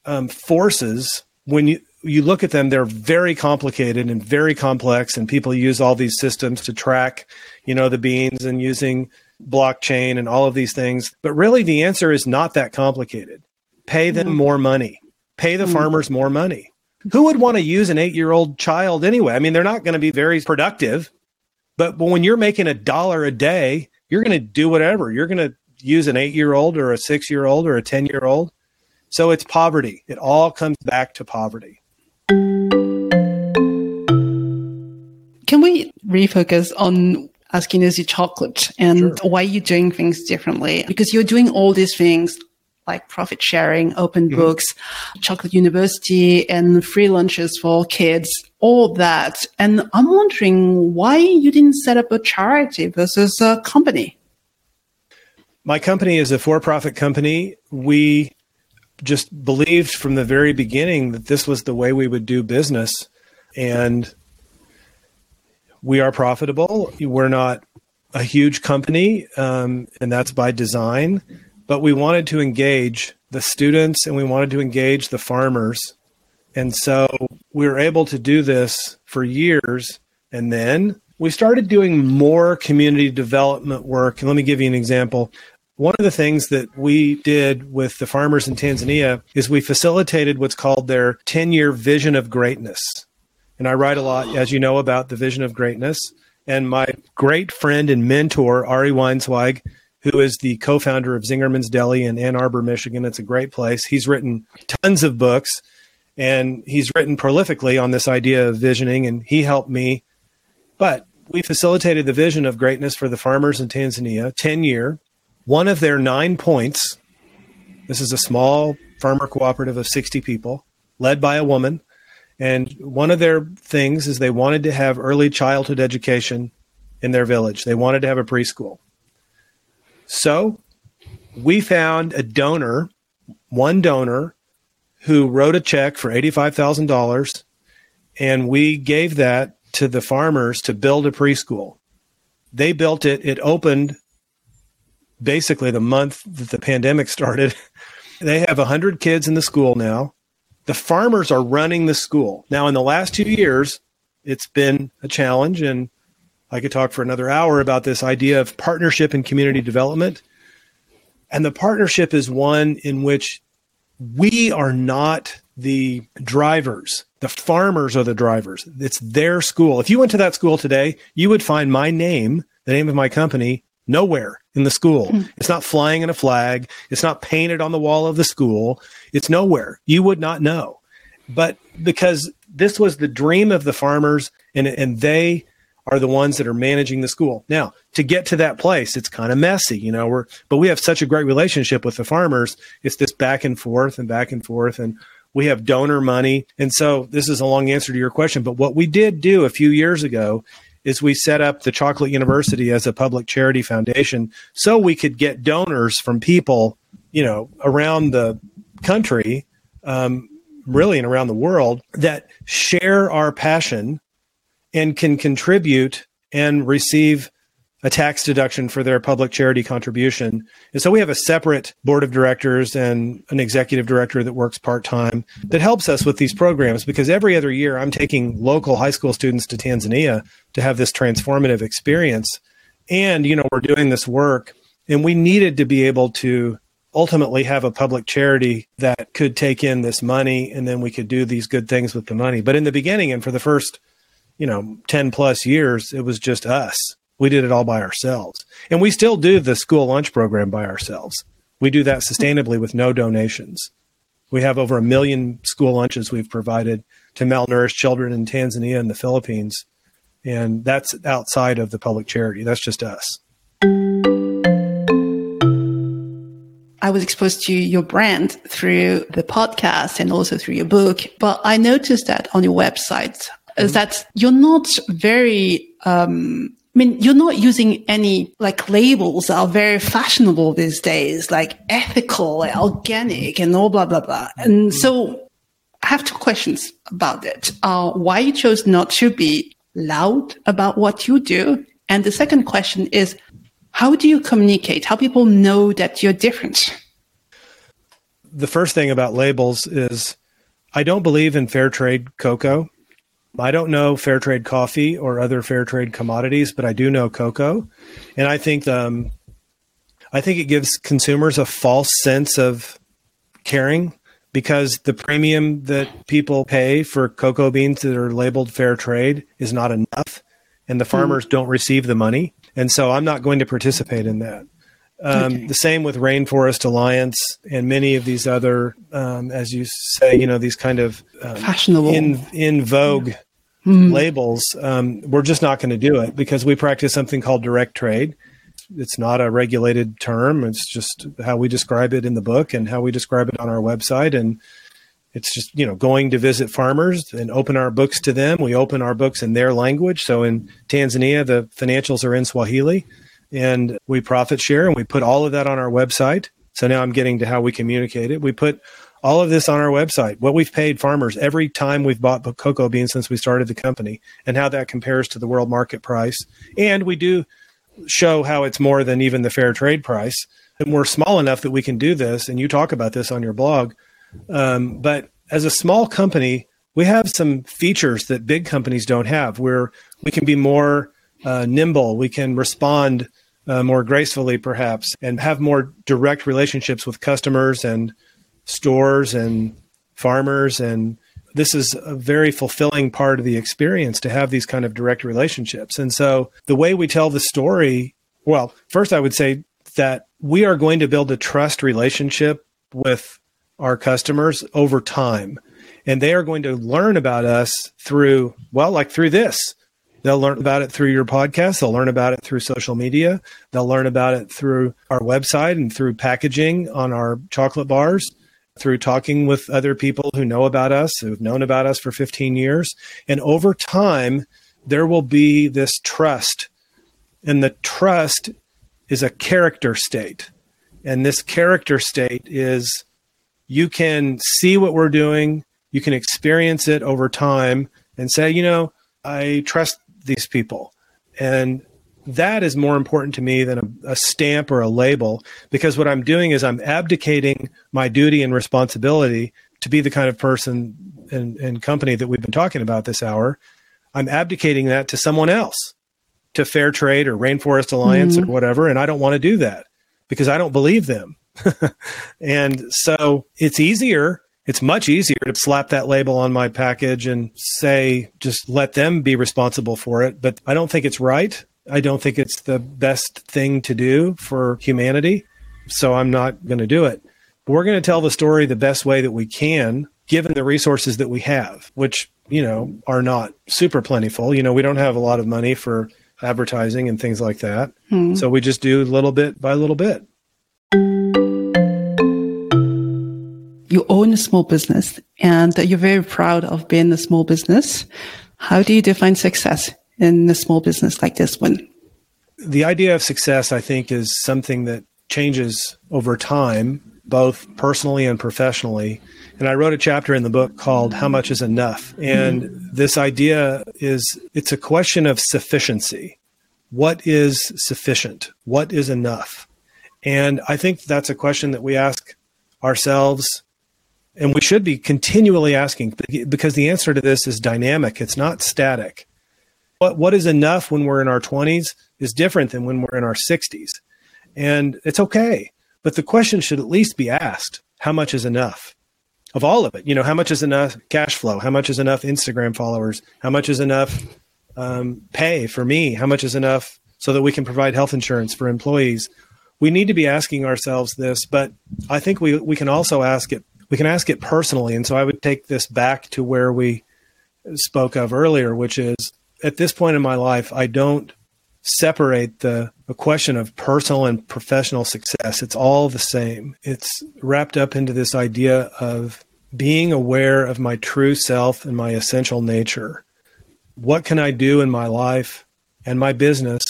[SPEAKER 1] um, forces, when you you look at them, they're very complicated and very complex, and people use all these systems to track, you know, the beans and using blockchain and all of these things. But really, the answer is not that complicated. Pay them more money. Pay the mm. farmers more money. Who would want to use an eight-year-old child anyway? I mean, they're not going to be very productive. But, but when you're making a dollar a day, you're going to do whatever. You're going to use an eight-year-old or a six-year-old or a ten-year-old. So it's poverty. It all comes back to poverty.
[SPEAKER 2] Can we refocus on Askinosie chocolate and sure. why you're doing things differently? Because you're doing all these things like profit sharing, open mm-hmm. books, chocolate university and free lunches for kids, all that. And I'm wondering why you didn't set up a charity versus a company.
[SPEAKER 1] My company is a for-profit company. We just believed from the very beginning that this was the way we would do business. And we are profitable. We're not a huge company, um, and that's by design. But we wanted to engage the students and we wanted to engage the farmers. And so we were able to do this for years. And then we started doing more community development work. And let me give you an example. One of the things that we did with the farmers in Tanzania is we facilitated what's called their 10 year vision of greatness. And I write a lot, as you know, about the vision of greatness. And my great friend and mentor, Ari Weinzweig, who is the co founder of Zingerman's Deli in Ann Arbor, Michigan, it's a great place. He's written tons of books and he's written prolifically on this idea of visioning, and he helped me. But we facilitated the vision of greatness for the farmers in Tanzania, 10 year one of their nine points This is a small farmer cooperative of 60 people, led by a woman. And one of their things is they wanted to have early childhood education in their village. They wanted to have a preschool. So we found a donor, one donor, who wrote a check for $85,000, and we gave that to the farmers to build a preschool. They built it, it opened basically the month that the pandemic started. They have 100 kids in the school now. The farmers are running the school. Now, in the last two years, it's been a challenge, and I could talk for another hour about this idea of partnership and community development. And the partnership is one in which we are not the drivers. The farmers are the drivers. It's their school. If you went to that school today, you would find my name, the name of my company, nowhere in the school. Mm. It's not flying in a flag. It's not painted on the wall of the school. It's nowhere. You would not know. But because this was the dream of the farmers and, and they are the ones that are managing the school. Now, to get to that place, it's kind of messy, you know, we're, but we have such a great relationship with the farmers. It's this back and forth and back and forth. And we have donor money. And so this is a long answer to your question. But what we did do a few years ago is we set up the Chocolate University as a public charity foundation so we could get donors from people, you know, around the country, um, really and around the world that share our passion and can contribute and receive a tax deduction for their public charity contribution. And so we have a separate board of directors and an executive director that works part time that helps us with these programs because every other year I'm taking local high school students to Tanzania to have this transformative experience. And, you know, we're doing this work and we needed to be able to ultimately have a public charity that could take in this money and then we could do these good things with the money. But in the beginning and for the first, you know, 10 plus years, it was just us we did it all by ourselves. And we still do the school lunch program by ourselves. We do that sustainably with no donations. We have over a million school lunches we've provided to malnourished children in Tanzania and the Philippines. And that's outside of the public charity. That's just us.
[SPEAKER 2] I was exposed to your brand through the podcast and also through your book. But I noticed that on your website. Is that you're not very um, I mean, you're not using any like labels that are very fashionable these days, like ethical, organic, and all blah blah blah. And so, I have two questions about it. Uh, why you chose not to be loud about what you do, and the second question is, how do you communicate? How people know that you're different?
[SPEAKER 1] The first thing about labels is, I don't believe in fair trade cocoa. I don't know fair trade coffee or other fair trade commodities, but I do know cocoa, and I think um, I think it gives consumers a false sense of caring because the premium that people pay for cocoa beans that are labeled fair trade is not enough, and the hmm. farmers mm. don't receive the money, and so I'm not going to participate in that. Um, okay. The same with Rainforest Alliance and many of these other, um, as you say, you know, these kind of
[SPEAKER 2] um, fashionable,
[SPEAKER 1] in in vogue mm. labels, um, we're just not going to do it because we practice something called direct trade. It's not a regulated term. It's just how we describe it in the book and how we describe it on our website. And it's just, you know, going to visit farmers and open our books to them. We open our books in their language. So in Tanzania, the financials are in Swahili and we profit share and we put all of that on our website. So now I'm getting to how we communicate it. We put all of this on our website, what we've paid farmers every time we've bought cocoa beans since we started the company, and how that compares to the world market price. And we do show how it's more than even the fair trade price. And we're small enough that we can do this. And you talk about this on your blog. Um, but as a small company, we have some features that big companies don't have where we can be more uh, nimble, we can respond uh, more gracefully, perhaps, and have more direct relationships with customers and stores and farmers and this is a very fulfilling part of the experience to have these kind of direct relationships. And so the way we tell the story, well, first I would say that we are going to build a trust relationship with our customers over time. And they are going to learn about us through, well, like through this. They'll learn about it through your podcast. They'll learn about it through social media. They'll learn about it through our website and through packaging on our chocolate bars, through talking with other people who know about us, who've known about us for 15 years. And over time, there will be this trust. And the trust is a character state. And this character state is you can see what we're doing, you can experience it over time and say, you know, I trust these people. And that is more important to me than a, a, stamp or a label because what I'm doing is I'm abdicating my duty and responsibility to be the kind of person and, and company that we've been talking about this hour. I'm abdicating that to someone else, to Fair Trade or Rainforest Alliance mm-hmm. or whatever. And I don't want to do that because I don't believe them. and so it's easier it's much easier to slap that label on my package and say, just let them be responsible for it. But I don't think it's right. I don't think it's the best thing to do for humanity. So I'm not going to do it. We're going to tell the story the best way that we can, given the resources that we have, which, you know, are not super plentiful. You know, we don't have a lot of money for advertising and things like that. Hmm. So we just do little bit by little bit.
[SPEAKER 2] you own a small business and you're very proud of being a small business. How do you define success in a small business like this one?
[SPEAKER 1] The idea of success, I think, is something that changes over time, both personally and professionally. And I wrote a chapter in the book called How Much is Enough? And mm-hmm. this idea is it's a question of sufficiency. What is sufficient? What is enough? And I think that's a question that we ask ourselves and we should be continually asking because the answer to this is dynamic. It's not static. What, what is enough when we're in our 20s is different than when we're in our 60s. And it's okay. But the question should at least be asked how much is enough? Of all of it, you know, how much is enough cash flow? How much is enough Instagram followers? How much is enough um, pay for me? How much is enough so that we can provide health insurance for employees? We need to be asking ourselves this, but I think we, we can also ask it we can ask it personally. And so I would take this back to where we spoke of earlier, which is at this point in my life, I don't separate the, the question of personal and professional success. It's all the same. It's wrapped up into this idea of being aware of my true self and my essential nature. What can I do in my life and my business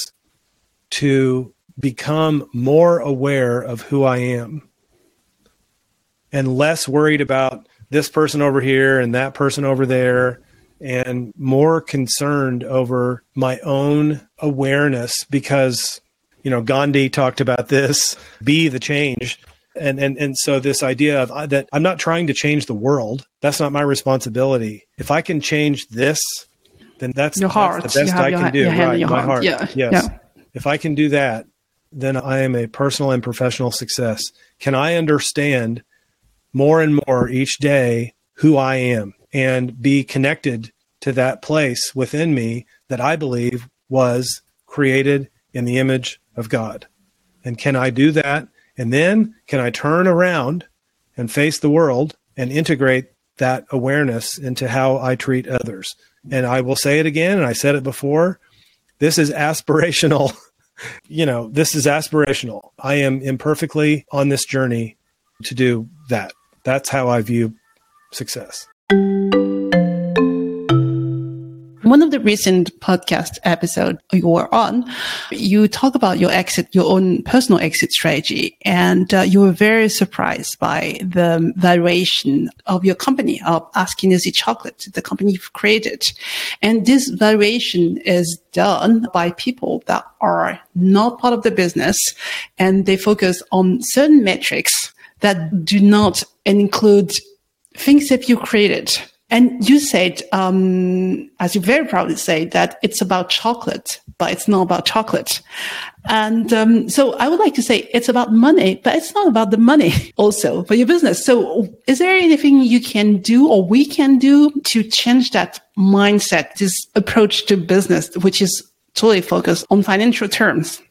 [SPEAKER 1] to become more aware of who I am? and less worried about this person over here and that person over there and more concerned over my own awareness because you know Gandhi talked about this be the change and and and so this idea of uh, that I'm not trying to change the world that's not my responsibility if I can change this then that's,
[SPEAKER 2] your heart.
[SPEAKER 1] That's the best I
[SPEAKER 2] your,
[SPEAKER 1] can do right my heart, heart.
[SPEAKER 2] Yeah.
[SPEAKER 1] yes yeah. if I can do that then I am a personal and professional success can I understand more and more each day who I am and be connected to that place within me that I believe was created in the image of God. And can I do that? And then can I turn around and face the world and integrate that awareness into how I treat others? And I will say it again, and I said it before this is aspirational. you know, this is aspirational. I am imperfectly on this journey to do that. That's how I view success.
[SPEAKER 2] One of the recent podcast episodes you were on, you talk about your exit, your own personal exit strategy, and uh, you were very surprised by the valuation of your company, of Askinosie Chocolate, the company you've created. And this valuation is done by people that are not part of the business and they focus on certain metrics that do not include things that you created. And you said, um, as you very proudly say, that it's about chocolate, but it's not about chocolate. And um, so I would like to say it's about money, but it's not about the money also for your business. So is there anything you can do or we can do to change that mindset, this approach to business, which is totally focused on financial terms?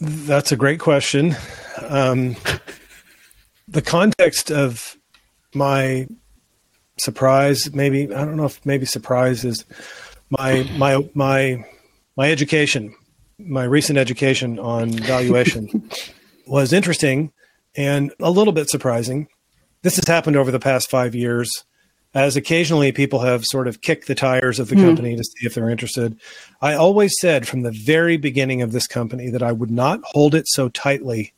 [SPEAKER 1] That's a great question. Um, the context of my surprise. Maybe I don't know if maybe surprise is my my my my education, my recent education on valuation was interesting and a little bit surprising. This has happened over the past five years, as occasionally people have sort of kicked the tires of the mm. company to see if they're interested. I always said from the very beginning of this company that I would not hold it so tightly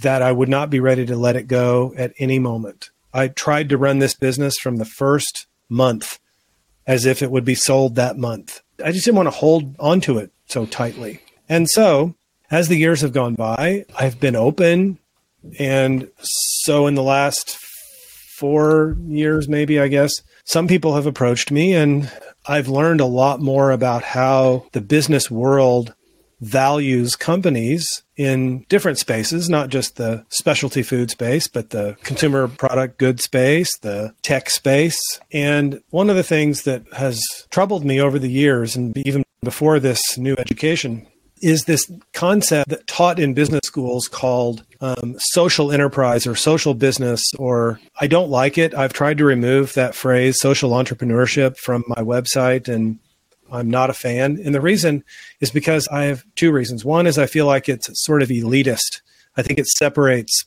[SPEAKER 1] that I would not be ready to let it go at any moment. I tried to run this business from the first month as if it would be sold that month. I just didn't want to hold onto it so tightly. And so, as the years have gone by, I've been open. And so, in the last four years, maybe, I guess, some people have approached me, and I've learned a lot more about how the business world values companies in different spaces, not just the specialty food space, but the consumer product good space, the tech space. And one of the things that has troubled me over the years, and even before this new education, is this concept that taught in business schools called um, social enterprise or social business or i don't like it i've tried to remove that phrase social entrepreneurship from my website and I'm not a fan. And the reason is because I have two reasons. One is I feel like it's sort of elitist. I think it separates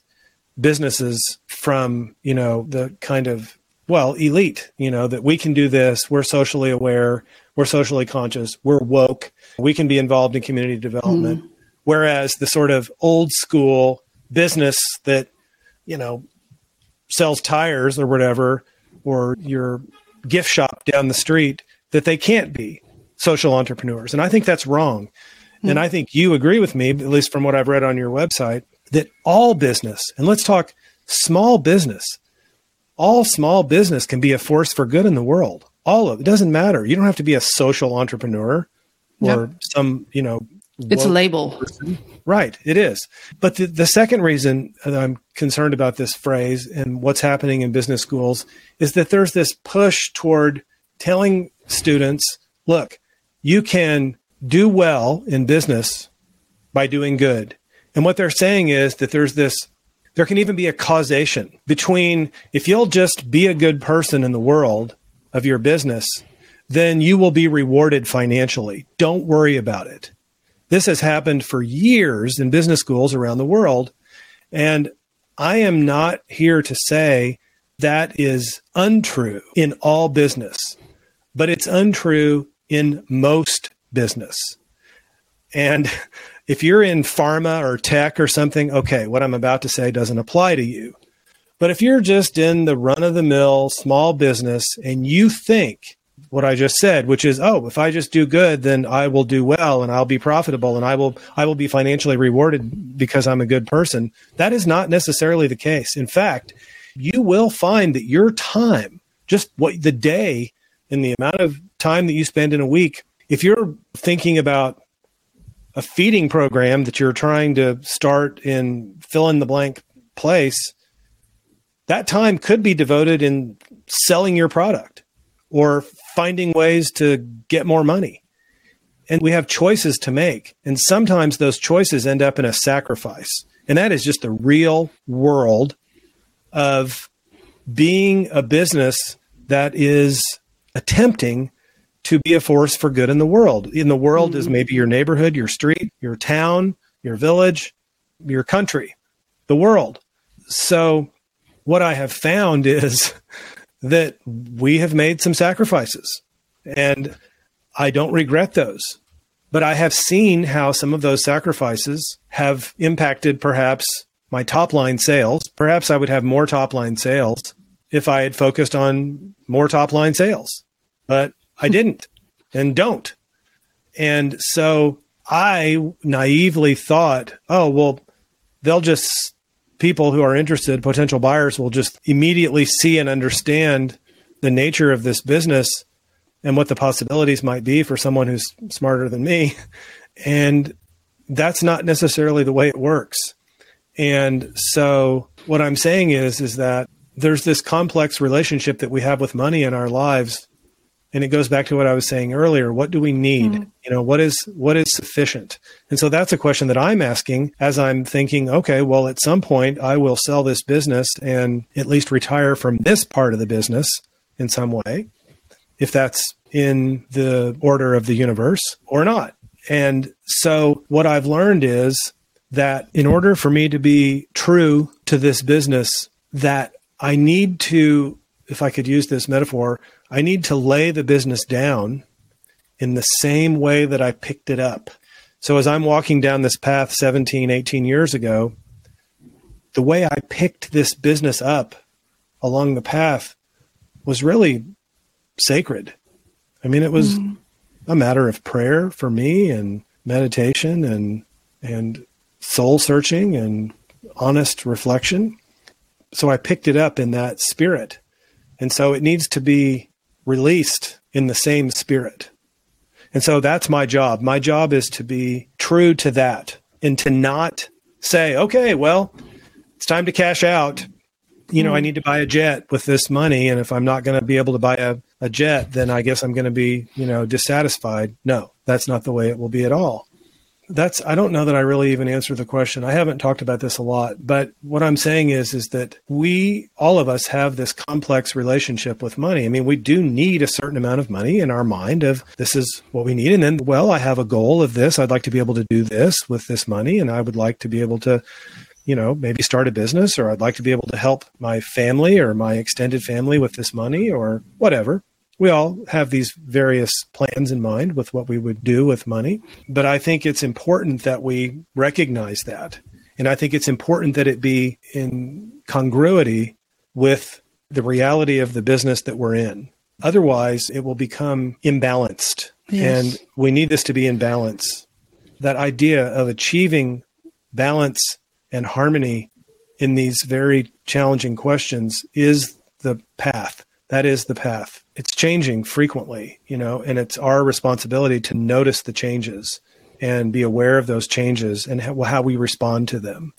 [SPEAKER 1] businesses from, you know, the kind of, well, elite, you know, that we can do this. We're socially aware. We're socially conscious. We're woke. We can be involved in community development. Mm. Whereas the sort of old school business that, you know, sells tires or whatever, or your gift shop down the street, that they can't be social entrepreneurs. And I think that's wrong. Mm-hmm. And I think you agree with me, at least from what I've read on your website, that all business, and let's talk small business, all small business can be a force for good in the world. All of it doesn't matter. You don't have to be a social entrepreneur or some, you know,
[SPEAKER 2] it's a label.
[SPEAKER 1] Person. Right, it is. But the, the second reason that I'm concerned about this phrase and what's happening in business schools is that there's this push toward telling students, look, you can do well in business by doing good. And what they're saying is that there's this, there can even be a causation between if you'll just be a good person in the world of your business, then you will be rewarded financially. Don't worry about it. This has happened for years in business schools around the world. And I am not here to say that is untrue in all business, but it's untrue in most business. And if you're in pharma or tech or something, okay, what I'm about to say doesn't apply to you. But if you're just in the run of the mill small business and you think what I just said, which is, oh, if I just do good, then I will do well and I'll be profitable and I will I will be financially rewarded because I'm a good person. That is not necessarily the case. In fact, you will find that your time, just what the day and the amount of time that you spend in a week, if you're thinking about a feeding program that you're trying to start in fill in the blank place, that time could be devoted in selling your product or finding ways to get more money. And we have choices to make. And sometimes those choices end up in a sacrifice. And that is just the real world of being a business that is attempting to be a force for good in the world. In the world mm-hmm. is maybe your neighborhood, your street, your town, your village, your country, the world. So, what I have found is that we have made some sacrifices, and I don't regret those. But I have seen how some of those sacrifices have impacted perhaps my top line sales. Perhaps I would have more top line sales if I had focused on more top line sales. But I hmm. didn't and don't. And so I naively thought, oh, well, they'll just, people who are interested, potential buyers will just immediately see and understand the nature of this business and what the possibilities might be for someone who's smarter than me. And that's not necessarily the way it works. And so what I'm saying is, is that there's this complex relationship that we have with money in our lives and it goes back to what I was saying earlier. What do we need? Mm-hmm. You know, what is what is sufficient? And so that's a question that I'm asking as I'm thinking, okay, well, at some point I will sell this business and at least retire from this part of the business in some way, if that's in the order of the universe or not. And so what I've learned is that in order for me to be true to this business, that I need to, if I could use this metaphor, I need to lay the business down in the same way that I picked it up. So as I'm walking down this path 17, 18 years ago, the way I picked this business up along the path was really sacred. I mean, it was mm. a matter of prayer for me and meditation and and soul searching and honest reflection. So I picked it up in that spirit. And so it needs to be released in the same spirit. And so that's my job. My job is to be true to that and to not say, okay, well, it's time to cash out. You know, I hmm. need to buy a jet with this money. And if I'm not going to be able to buy a, a jet, then I guess I'm going to be, you know, dissatisfied. No, that's not the way it will be at all that's I don't know that I really even answered the question. I haven't talked about this a lot, but what I'm saying is is that we all of us have this complex relationship with money. I mean, we do need a certain amount of money in our mind of this is what we need and then well, I have a goal of this. I'd like to be able to do this with this money and I would like to be able to you know, maybe start a business or I'd like to be able to help my family or my extended family with this money or whatever we all have these various plans in mind with what we would do with money. But I think it's important that we recognize that. And I think it's important that it be in congruity with the reality of the business that we're in. Otherwise, it will become imbalanced. Yes. And we need this to be in balance. That idea of achieving balance and harmony in these very challenging questions is the path. That is the path it's changing frequently, you know, and it's our responsibility to notice the changes and be aware of those changes and how, how we respond to them.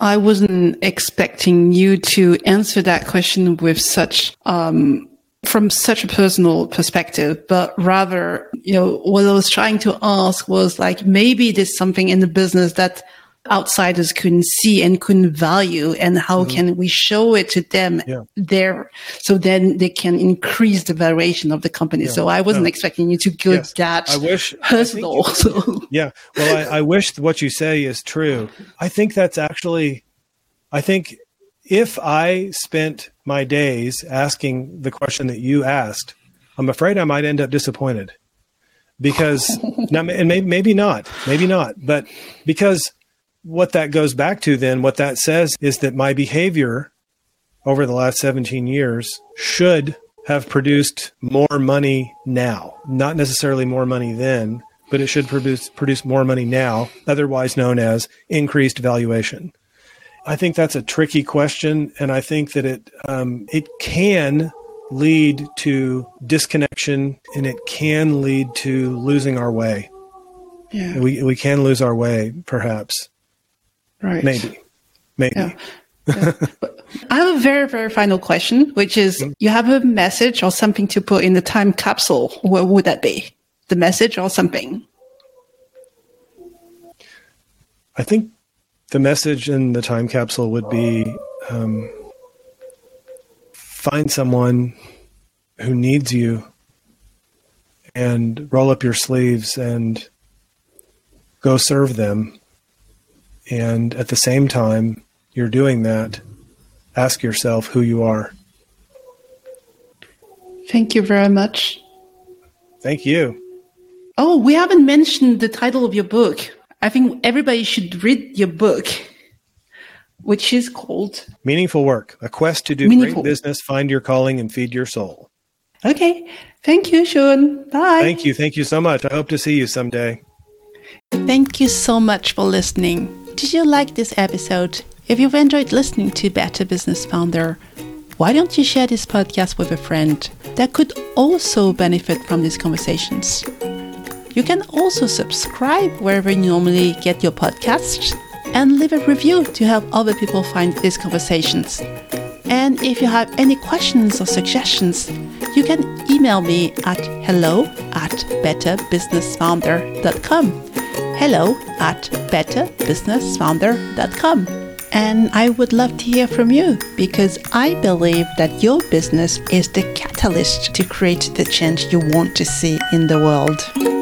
[SPEAKER 2] I wasn't expecting you to answer that question with such, um, from such a personal perspective, but rather, you know, what I was trying to ask was like, maybe there's something in the business that outsiders couldn't see and couldn't value and how mm-hmm. can we show it to them yeah. there so then they can increase the valuation of the company yeah. so i wasn't no. expecting you to go yes. that i wish personal
[SPEAKER 1] I so. yeah well I, I wish what you say is true i think that's actually i think if i spent my days asking the question that you asked i'm afraid i might end up disappointed because now, and maybe, maybe not maybe not but because what that goes back to then, what that says is that my behavior over the last 17 years should have produced more money now. Not necessarily more money then, but it should produce produce more money now, otherwise known as increased valuation. I think that's a tricky question, and I think that it um, it can lead to disconnection, and it can lead to losing our way. Yeah. We we can lose our way, perhaps. Right. Maybe. Maybe. Yeah.
[SPEAKER 2] yeah. I have a very, very final question, which is mm-hmm. you have a message or something to put in the time capsule. What would that be? The message or something?
[SPEAKER 1] I think the message in the time capsule would be um, find someone who needs you and roll up your sleeves and go serve them and at the same time, you're doing that, ask yourself who you are.
[SPEAKER 2] Thank you very much.
[SPEAKER 1] Thank you.
[SPEAKER 2] Oh, we haven't mentioned the title of your book. I think everybody should read your book, which is called
[SPEAKER 1] Meaningful Work A Quest to Do Meaningful. Great Business, Find Your Calling, and Feed Your Soul.
[SPEAKER 2] Okay. Thank you, Shawn. Bye.
[SPEAKER 1] Thank you. Thank you so much. I hope to see you someday.
[SPEAKER 2] Thank you so much for listening. Did you like this episode? If you've enjoyed listening to Better Business Founder, why don't you share this podcast with a friend that could also benefit from these conversations? You can also subscribe wherever you normally get your podcasts and leave a review to help other people find these conversations. And if you have any questions or suggestions, you can email me at hello at betterbusinessfounder.com hello at betterbusinessfounder.com. And I would love to hear from you because I believe that your business is the catalyst to create the change you want to see in the world.